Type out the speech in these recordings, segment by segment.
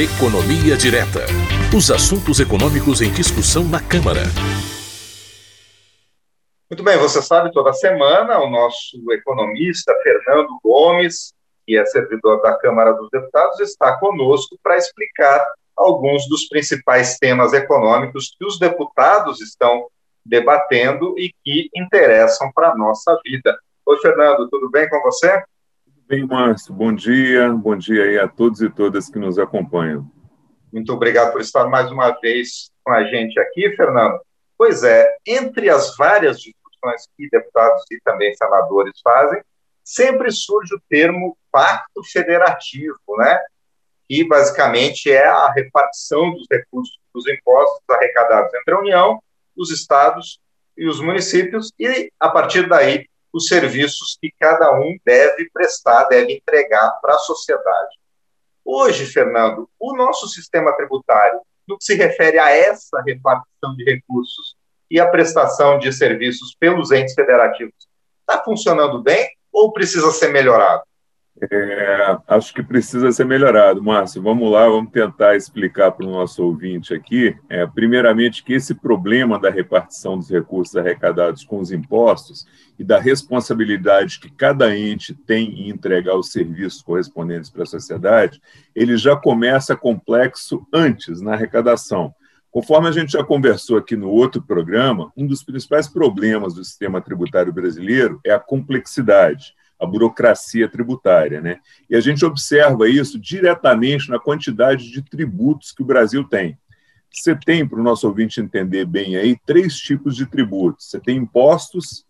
Economia Direta. Os assuntos econômicos em discussão na Câmara. Muito bem, você sabe, toda semana o nosso economista Fernando Gomes, que é servidor da Câmara dos Deputados, está conosco para explicar alguns dos principais temas econômicos que os deputados estão debatendo e que interessam para a nossa vida. Oi, Fernando, tudo bem com você? Bem, Márcio, bom dia, bom dia aí a todos e todas que nos acompanham. Muito obrigado por estar mais uma vez com a gente aqui, Fernando. Pois é, entre as várias discussões que deputados e também senadores fazem, sempre surge o termo pacto federativo, né? Que basicamente é a repartição dos recursos dos impostos arrecadados entre a União, os estados e os municípios, e a partir daí os serviços que cada um deve prestar, deve entregar para a sociedade. Hoje, Fernando, o nosso sistema tributário, no que se refere a essa repartição de recursos e a prestação de serviços pelos entes federativos, está funcionando bem ou precisa ser melhorado? É, acho que precisa ser melhorado, Márcio. Vamos lá, vamos tentar explicar para o nosso ouvinte aqui. É, primeiramente, que esse problema da repartição dos recursos arrecadados com os impostos e da responsabilidade que cada ente tem em entregar os serviços correspondentes para a sociedade, ele já começa complexo antes, na arrecadação. Conforme a gente já conversou aqui no outro programa, um dos principais problemas do sistema tributário brasileiro é a complexidade a burocracia tributária. Né? E a gente observa isso diretamente na quantidade de tributos que o Brasil tem. Você tem, para o nosso ouvinte entender bem aí, três tipos de tributos. Você tem impostos,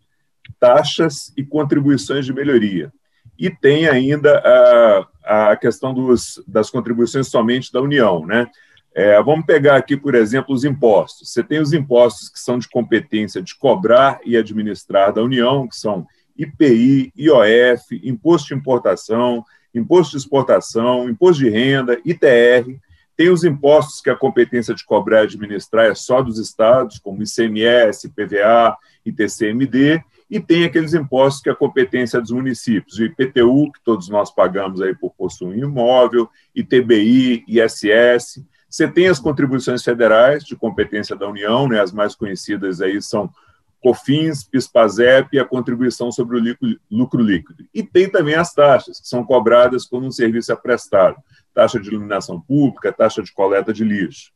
taxas e contribuições de melhoria. E tem ainda a, a questão dos, das contribuições somente da União. Né? É, vamos pegar aqui, por exemplo, os impostos. Você tem os impostos que são de competência de cobrar e administrar da União, que são IPI, IOF, Imposto de Importação, Imposto de Exportação, Imposto de Renda, ITR. Tem os impostos que a competência de cobrar e administrar é só dos estados, como ICMS, PVA, ITCMD, e tem aqueles impostos que a competência é dos municípios, o IPTU, que todos nós pagamos aí por possuir imóvel, ITBI, ISS. Você tem as contribuições federais de competência da União, né, as mais conhecidas aí são COFINS, PIS/PASEP e a contribuição sobre o lucro líquido. E tem também as taxas, que são cobradas quando um serviço é prestado, taxa de iluminação pública, taxa de coleta de lixo.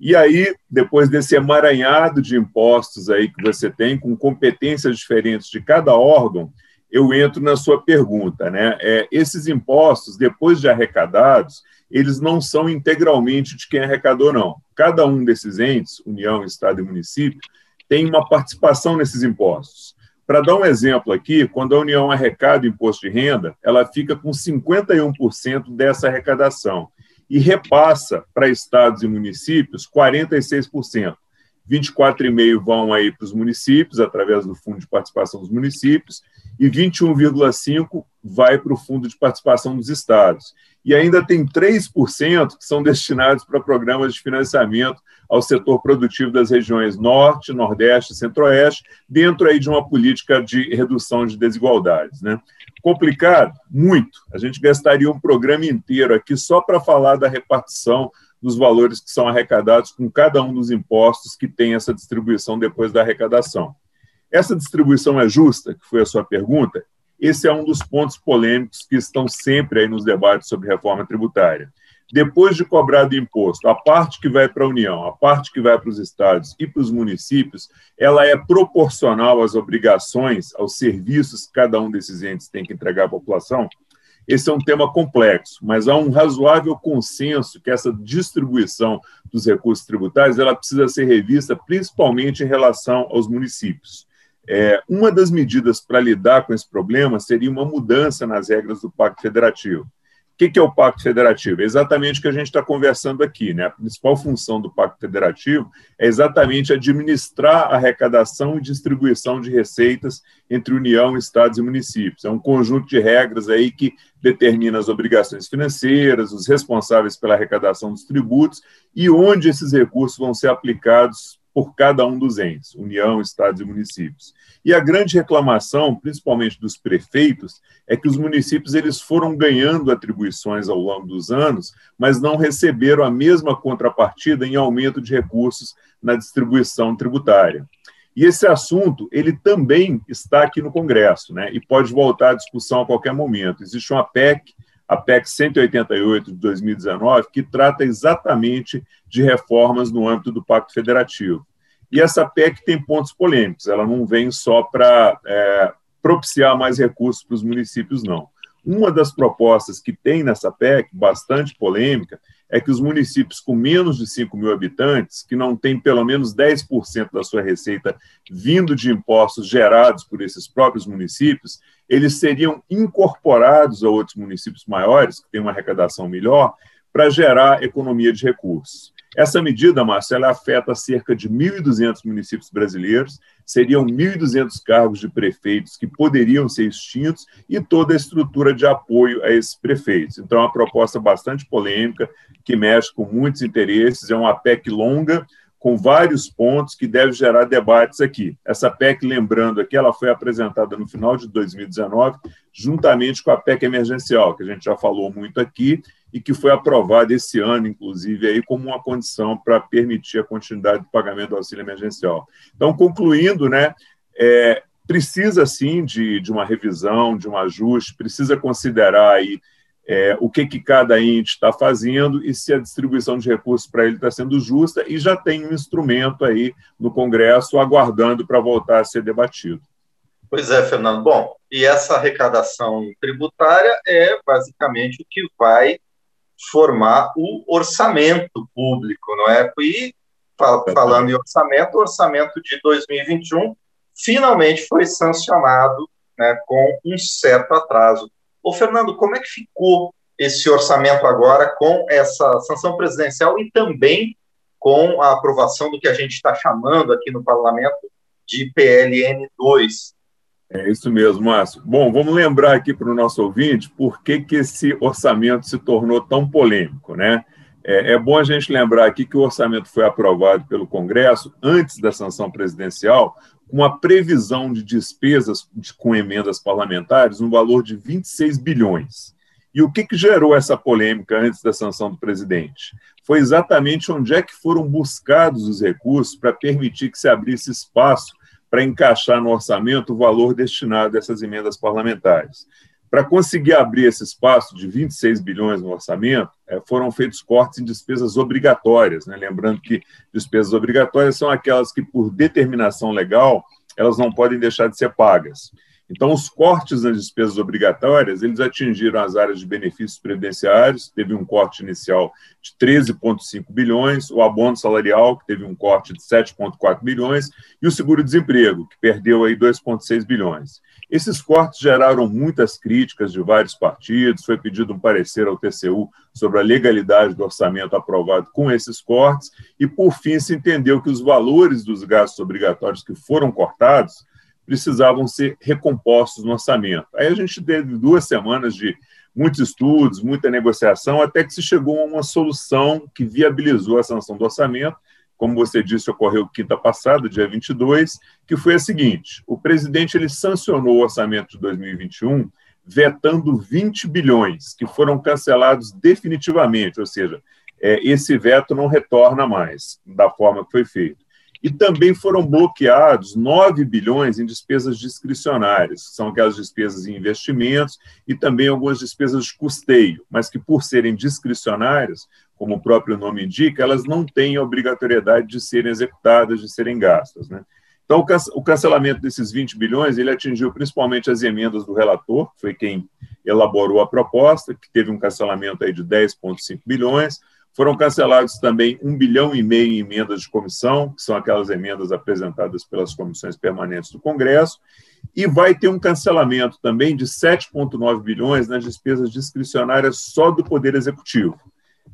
E aí, depois desse emaranhado de impostos aí que você tem, com competências diferentes de cada órgão, eu entro na sua pergunta, né? É, esses impostos, depois de arrecadados, eles não são integralmente de quem arrecadou, não. Cada um desses entes, União, Estado e município, tem uma participação nesses impostos. Para dar um exemplo aqui, quando a União arrecada imposto de renda, ela fica com 51% dessa arrecadação e repassa para estados e municípios 46%. 24,5% vão aí para os municípios, através do Fundo de Participação dos Municípios, e 21,5% vai para o Fundo de Participação dos Estados. E ainda tem 3% que são destinados para programas de financiamento ao setor produtivo das regiões Norte, Nordeste e Centro-Oeste, dentro aí de uma política de redução de desigualdades. Né? Complicado? Muito. A gente gastaria um programa inteiro aqui só para falar da repartição dos valores que são arrecadados com cada um dos impostos que tem essa distribuição depois da arrecadação. Essa distribuição é justa, que foi a sua pergunta? Esse é um dos pontos polêmicos que estão sempre aí nos debates sobre reforma tributária. Depois de cobrado imposto, a parte que vai para a União, a parte que vai para os estados e para os municípios, ela é proporcional às obrigações, aos serviços que cada um desses entes tem que entregar à população? Esse é um tema complexo, mas há um razoável consenso que essa distribuição dos recursos tributários ela precisa ser revista, principalmente em relação aos municípios. É, uma das medidas para lidar com esse problema seria uma mudança nas regras do Pacto Federativo. O que é o Pacto Federativo? É exatamente o que a gente está conversando aqui. Né? A principal função do Pacto Federativo é exatamente administrar a arrecadação e distribuição de receitas entre União, Estados e municípios. É um conjunto de regras aí que determina as obrigações financeiras, os responsáveis pela arrecadação dos tributos e onde esses recursos vão ser aplicados por cada um dos entes, União, Estados e municípios. E a grande reclamação, principalmente dos prefeitos, é que os municípios eles foram ganhando atribuições ao longo dos anos, mas não receberam a mesma contrapartida em aumento de recursos na distribuição tributária. E esse assunto, ele também está aqui no Congresso, né? E pode voltar à discussão a qualquer momento. Existe uma PEC, a PEC 188 de 2019, que trata exatamente de reformas no âmbito do Pacto Federativo. E essa PEC tem pontos polêmicos, ela não vem só para é, propiciar mais recursos para os municípios, não. Uma das propostas que tem nessa PEC, bastante polêmica, é que os municípios com menos de 5 mil habitantes, que não têm pelo menos 10% da sua receita vindo de impostos gerados por esses próprios municípios, eles seriam incorporados a outros municípios maiores, que têm uma arrecadação melhor, para gerar economia de recursos. Essa medida, Marcelo, afeta cerca de 1.200 municípios brasileiros, seriam 1.200 cargos de prefeitos que poderiam ser extintos e toda a estrutura de apoio a esses prefeitos. Então, é uma proposta bastante polêmica, que mexe com muitos interesses, é uma PEC longa, com vários pontos que deve gerar debates aqui. Essa PEC, lembrando aqui, ela foi apresentada no final de 2019, juntamente com a PEC emergencial, que a gente já falou muito aqui, e que foi aprovada esse ano, inclusive, aí como uma condição para permitir a continuidade do pagamento do auxílio emergencial. Então, concluindo, né, é, precisa sim de, de uma revisão, de um ajuste, precisa considerar aí é, o que, que cada ente está fazendo e se a distribuição de recursos para ele está sendo justa, e já tem um instrumento aí no Congresso aguardando para voltar a ser debatido. Pois é, Fernando. Bom, e essa arrecadação tributária é basicamente o que vai formar o orçamento público, não é? E falando em orçamento, o orçamento de 2021 finalmente foi sancionado né, com um certo atraso. Ô, Fernando, como é que ficou esse orçamento agora com essa sanção presidencial e também com a aprovação do que a gente está chamando aqui no parlamento de PLN 2? É isso mesmo, Márcio. Bom, vamos lembrar aqui para o nosso ouvinte por que, que esse orçamento se tornou tão polêmico, né? É, é, bom a gente lembrar aqui que o orçamento foi aprovado pelo Congresso antes da sanção presidencial, com a previsão de despesas de, com emendas parlamentares no valor de 26 bilhões. E o que, que gerou essa polêmica antes da sanção do presidente? Foi exatamente onde é que foram buscados os recursos para permitir que se abrisse espaço para encaixar no orçamento o valor destinado a essas emendas parlamentares. Para conseguir abrir esse espaço de 26 bilhões no orçamento, é, foram feitos cortes em despesas obrigatórias. Né? Lembrando que despesas obrigatórias são aquelas que, por determinação legal, elas não podem deixar de ser pagas. Então, os cortes nas despesas obrigatórias, eles atingiram as áreas de benefícios previdenciários, teve um corte inicial de 13,5 bilhões, o abono salarial, que teve um corte de 7,4 bilhões, e o seguro-desemprego, que perdeu aí 2,6 bilhões. Esses cortes geraram muitas críticas de vários partidos, foi pedido um parecer ao TCU sobre a legalidade do orçamento aprovado com esses cortes, e, por fim, se entendeu que os valores dos gastos obrigatórios que foram cortados precisavam ser recompostos no orçamento. Aí a gente teve duas semanas de muitos estudos, muita negociação, até que se chegou a uma solução que viabilizou a sanção do orçamento. Como você disse, ocorreu quinta passada, dia 22, que foi a seguinte: o presidente ele sancionou o orçamento de 2021 vetando 20 bilhões, que foram cancelados definitivamente, ou seja, é, esse veto não retorna mais da forma que foi feito. E também foram bloqueados 9 bilhões em despesas discricionárias, que são aquelas despesas em investimentos e também algumas despesas de custeio, mas que, por serem discricionárias, como o próprio nome indica, elas não têm a obrigatoriedade de serem executadas, de serem gastas. Né? Então, o cancelamento desses 20 bilhões ele atingiu principalmente as emendas do relator, que foi quem elaborou a proposta, que teve um cancelamento aí de 10,5 bilhões, foram cancelados também um bilhão e meio em emendas de comissão, que são aquelas emendas apresentadas pelas comissões permanentes do Congresso, e vai ter um cancelamento também de 7,9 bilhões nas despesas discricionárias só do Poder Executivo.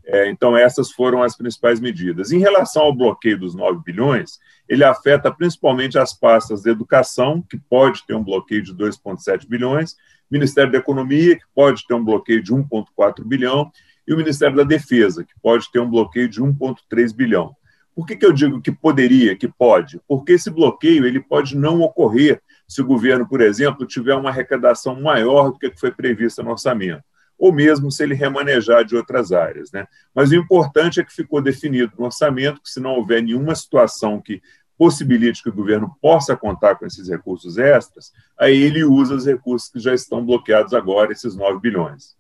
É, então, essas foram as principais medidas. Em relação ao bloqueio dos 9 bilhões, ele afeta principalmente as pastas de educação, que pode ter um bloqueio de 2,7 bilhões, Ministério da Economia, que pode ter um bloqueio de 1,4 bilhão, e o Ministério da Defesa, que pode ter um bloqueio de 1,3 bilhão. Por que, que eu digo que poderia, que pode? Porque esse bloqueio ele pode não ocorrer se o governo, por exemplo, tiver uma arrecadação maior do que foi prevista no orçamento, ou mesmo se ele remanejar de outras áreas. Né? Mas o importante é que ficou definido no orçamento que, se não houver nenhuma situação que possibilite que o governo possa contar com esses recursos extras, aí ele usa os recursos que já estão bloqueados agora, esses 9 bilhões.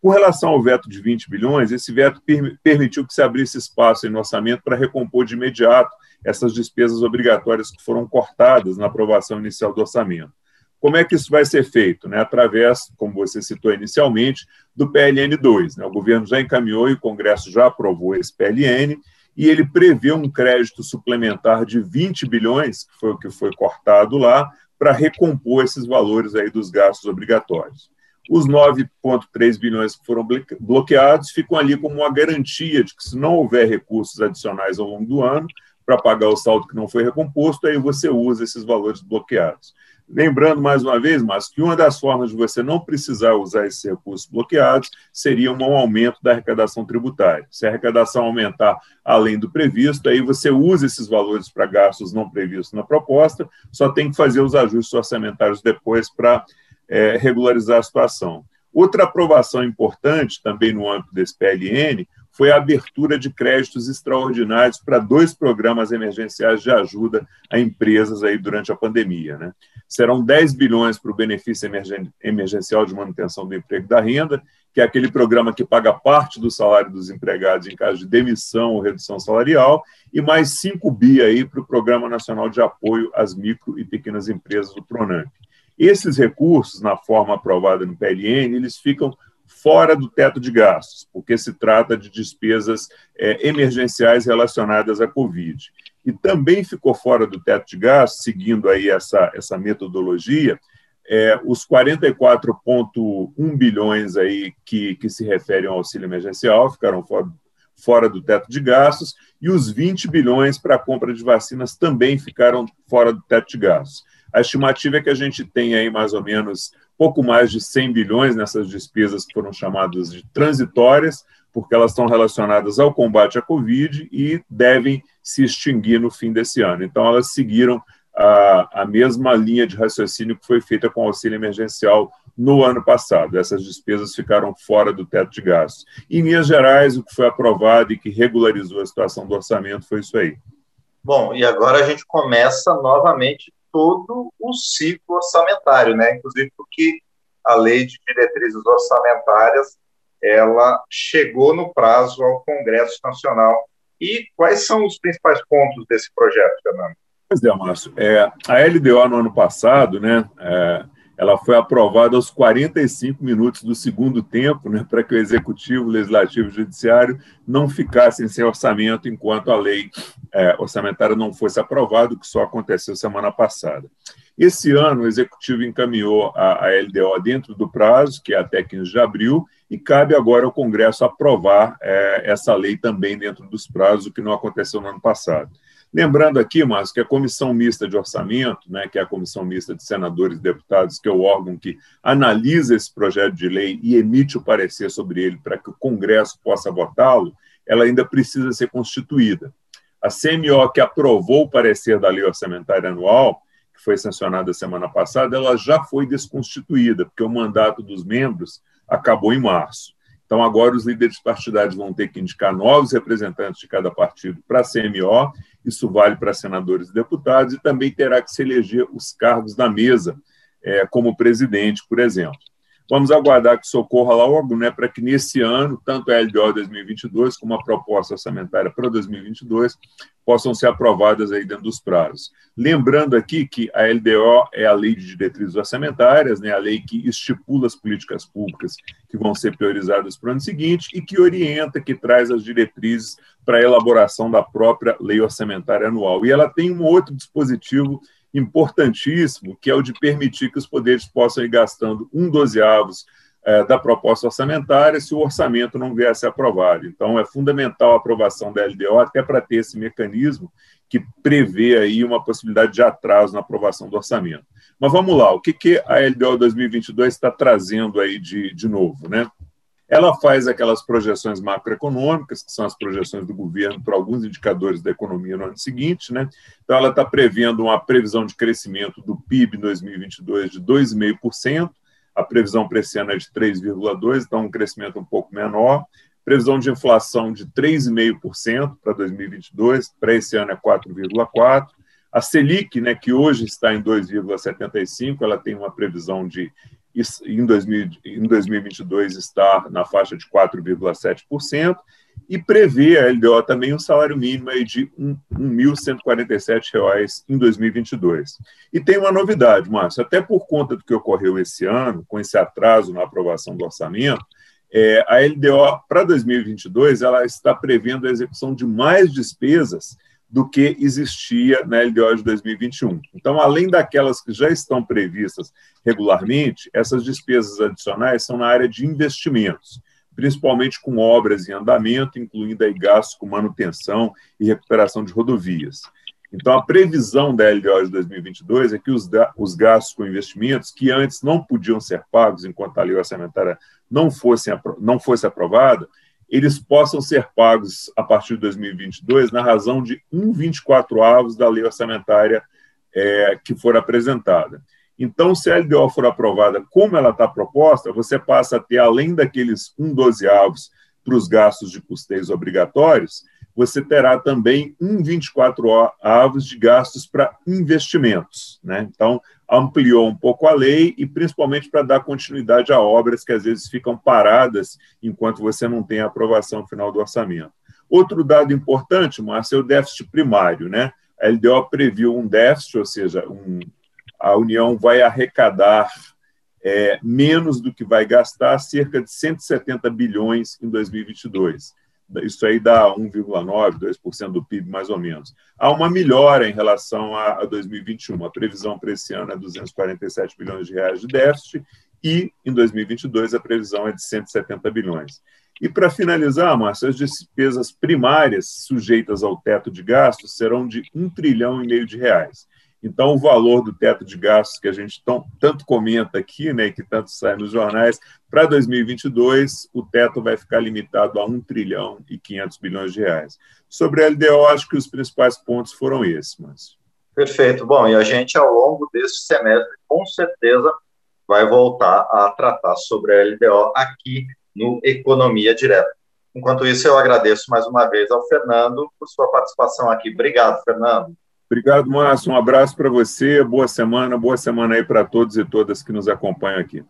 Com relação ao veto de 20 bilhões, esse veto permitiu que se abrisse espaço no orçamento para recompor de imediato essas despesas obrigatórias que foram cortadas na aprovação inicial do orçamento. Como é que isso vai ser feito? Né? Através, como você citou inicialmente, do PLN 2. Né? O governo já encaminhou e o Congresso já aprovou esse PLN, e ele prevê um crédito suplementar de 20 bilhões, que foi o que foi cortado lá, para recompor esses valores aí dos gastos obrigatórios. Os 9,3 bilhões que foram bloqueados ficam ali como uma garantia de que, se não houver recursos adicionais ao longo do ano para pagar o saldo que não foi recomposto, aí você usa esses valores bloqueados. Lembrando mais uma vez, mas que uma das formas de você não precisar usar esses recursos bloqueados seria um aumento da arrecadação tributária. Se a arrecadação aumentar além do previsto, aí você usa esses valores para gastos não previstos na proposta, só tem que fazer os ajustes orçamentários depois para é, regularizar a situação. Outra aprovação importante, também no âmbito desse PLN, foi a abertura de créditos extraordinários para dois programas emergenciais de ajuda a empresas aí durante a pandemia. Né? Serão 10 bilhões para o benefício emergencial de manutenção do emprego e da renda, que é aquele programa que paga parte do salário dos empregados em caso de demissão ou redução salarial, e mais 5 bi aí para o Programa Nacional de Apoio às Micro e Pequenas Empresas, do PRONAMP. Esses recursos, na forma aprovada no PLN, eles ficam fora do teto de gastos, porque se trata de despesas é, emergenciais relacionadas à Covid. E também ficou fora do teto de gastos, seguindo aí essa, essa metodologia, é, os 44,1 bilhões aí que, que se referem ao auxílio emergencial ficaram fora, fora do teto de gastos, e os 20 bilhões para a compra de vacinas também ficaram fora do teto de gastos. A estimativa é que a gente tem aí mais ou menos pouco mais de 100 bilhões nessas despesas que foram chamadas de transitórias, porque elas estão relacionadas ao combate à Covid e devem se extinguir no fim desse ano. Então, elas seguiram a, a mesma linha de raciocínio que foi feita com o auxílio emergencial no ano passado. Essas despesas ficaram fora do teto de gastos. Em Minas Gerais, o que foi aprovado e que regularizou a situação do orçamento foi isso aí. Bom, e agora a gente começa novamente todo o ciclo orçamentário, né? Inclusive porque a lei de diretrizes orçamentárias ela chegou no prazo ao Congresso Nacional. E quais são os principais pontos desse projeto, Fernando? Pois é, Márcio. É, a LDO no ano passado, né? É, ela foi aprovada aos 45 minutos do segundo tempo, né, para que o Executivo, o Legislativo e o Judiciário não ficassem sem orçamento enquanto a lei é, orçamentária não fosse aprovada, o que só aconteceu semana passada. Esse ano, o Executivo encaminhou a, a LDO dentro do prazo, que é até 15 de abril, e cabe agora ao Congresso aprovar é, essa lei também dentro dos prazos, o que não aconteceu no ano passado. Lembrando aqui, Márcio, que a Comissão Mista de Orçamento, né, que é a Comissão Mista de Senadores e Deputados, que é o órgão que analisa esse projeto de lei e emite o parecer sobre ele para que o Congresso possa votá-lo, ela ainda precisa ser constituída. A CMO, que aprovou o parecer da Lei Orçamentária Anual, que foi sancionada semana passada, ela já foi desconstituída, porque o mandato dos membros acabou em março. Então, agora os líderes partidários vão ter que indicar novos representantes de cada partido para a CMO, isso vale para senadores e deputados, e também terá que se eleger os cargos da mesa, é, como presidente, por exemplo. Vamos aguardar que socorra logo, né, para que nesse ano, tanto a LDO 2022 como a proposta orçamentária para 2022 possam ser aprovadas aí dentro dos prazos. Lembrando aqui que a LDO é a Lei de Diretrizes Orçamentárias, né, a lei que estipula as políticas públicas que vão ser priorizadas para o ano seguinte e que orienta, que traz as diretrizes para a elaboração da própria Lei Orçamentária Anual. E ela tem um outro dispositivo importantíssimo, que é o de permitir que os poderes possam ir gastando um dozeavos é, da proposta orçamentária se o orçamento não vier a ser aprovado. Então, é fundamental a aprovação da LDO até para ter esse mecanismo que prevê aí uma possibilidade de atraso na aprovação do orçamento. Mas vamos lá, o que, que a LDO 2022 está trazendo aí de, de novo, né? Ela faz aquelas projeções macroeconômicas, que são as projeções do governo para alguns indicadores da economia no ano seguinte. Né? Então, ela está prevendo uma previsão de crescimento do PIB em 2022 de 2,5%, a previsão para esse ano é de 3,2%, então um crescimento um pouco menor. Previsão de inflação de 3,5% para 2022, para esse ano é 4,4%. A Selic, né, que hoje está em 2,75%, ela tem uma previsão de em, 2000, em 2022 estar na faixa de 4,7%, e prevê a LDO também um salário mínimo de R$ 1.147 em 2022. E tem uma novidade, Márcio, até por conta do que ocorreu esse ano, com esse atraso na aprovação do orçamento, é, a LDO para 2022 ela está prevendo a execução de mais despesas do que existia na LDO de 2021. Então, além daquelas que já estão previstas regularmente, essas despesas adicionais são na área de investimentos, principalmente com obras em andamento, incluindo aí gastos com manutenção e recuperação de rodovias. Então, a previsão da LDO de 2022 é que os, os gastos com investimentos, que antes não podiam ser pagos enquanto a lei orçamentária não não fosse aprovada, eles possam ser pagos a partir de 2022 na razão de 1,24 avos da lei orçamentária é, que for apresentada. Então, se a LDO for aprovada como ela está proposta, você passa a ter, além daqueles 1,12 avos para os gastos de custeios obrigatórios, você terá também 1,24 avos de gastos para investimentos. Né? Então, ampliou um pouco a lei e principalmente para dar continuidade a obras que às vezes ficam paradas enquanto você não tem a aprovação final do orçamento. Outro dado importante, Márcio, é o déficit primário. Né? A LDO previu um déficit, ou seja, um, a União vai arrecadar é, menos do que vai gastar, cerca de 170 bilhões em 2022 isso aí dá 1,9%, 2% do PIB, mais ou menos. Há uma melhora em relação a, 2021. A previsão para esse ano é 247 bilhões de reais de déficit e, em 2022, a previsão é de 170 bilhões. E, para finalizar, Márcio, as despesas primárias sujeitas ao teto de gastos serão de 1 trilhão e meio de reais. Então, o valor do teto de gastos que a gente tão, tanto comenta aqui, né, que tanto sai nos jornais, para 2022, o teto vai ficar limitado a 1 trilhão e 500 bilhões de reais. Sobre a LDO, acho que os principais pontos foram esses, mas Perfeito. Bom, e a gente, ao longo deste semestre, com certeza, vai voltar a tratar sobre a LDO aqui no Economia Direta. Enquanto isso, eu agradeço mais uma vez ao Fernando por sua participação aqui. Obrigado, Fernando. Obrigado, Márcio. Um abraço para você. Boa semana. Boa semana aí para todos e todas que nos acompanham aqui.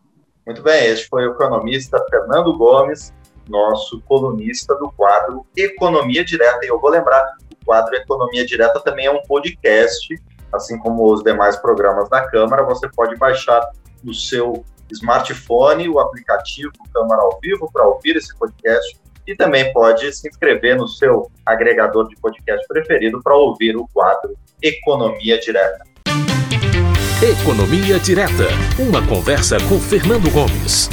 Muito bem. Este foi o economista Fernando Gomes, nosso colunista do quadro Economia Direta. E eu vou lembrar, o quadro Economia Direta também é um podcast, assim como os demais programas da Câmara. Você pode baixar no seu smartphone o aplicativo Câmara ao Vivo para ouvir esse podcast e também pode se inscrever no seu agregador de podcast preferido para ouvir o quadro Economia Direta. Economia Direta, uma conversa com Fernando Gomes.